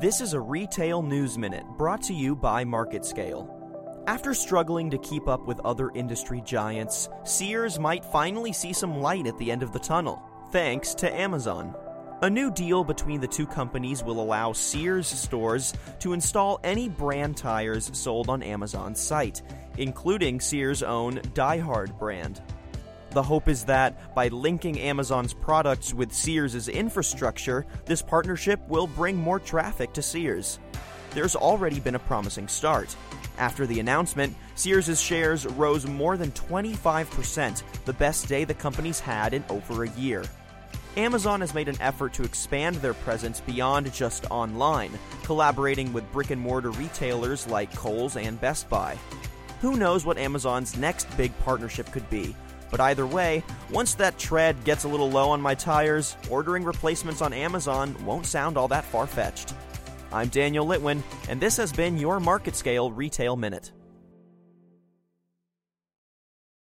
This is a retail news minute brought to you by MarketScale. After struggling to keep up with other industry giants, Sears might finally see some light at the end of the tunnel, thanks to Amazon. A new deal between the two companies will allow Sears stores to install any brand tires sold on Amazon's site, including Sears' own DieHard brand. The hope is that by linking Amazon's products with Sears' infrastructure, this partnership will bring more traffic to Sears. There's already been a promising start. After the announcement, Sears' shares rose more than 25%, the best day the company's had in over a year. Amazon has made an effort to expand their presence beyond just online, collaborating with brick and mortar retailers like Kohl's and Best Buy. Who knows what Amazon's next big partnership could be? But either way, once that tread gets a little low on my tires, ordering replacements on Amazon won't sound all that far fetched. I'm Daniel Litwin, and this has been your Market Scale Retail Minute.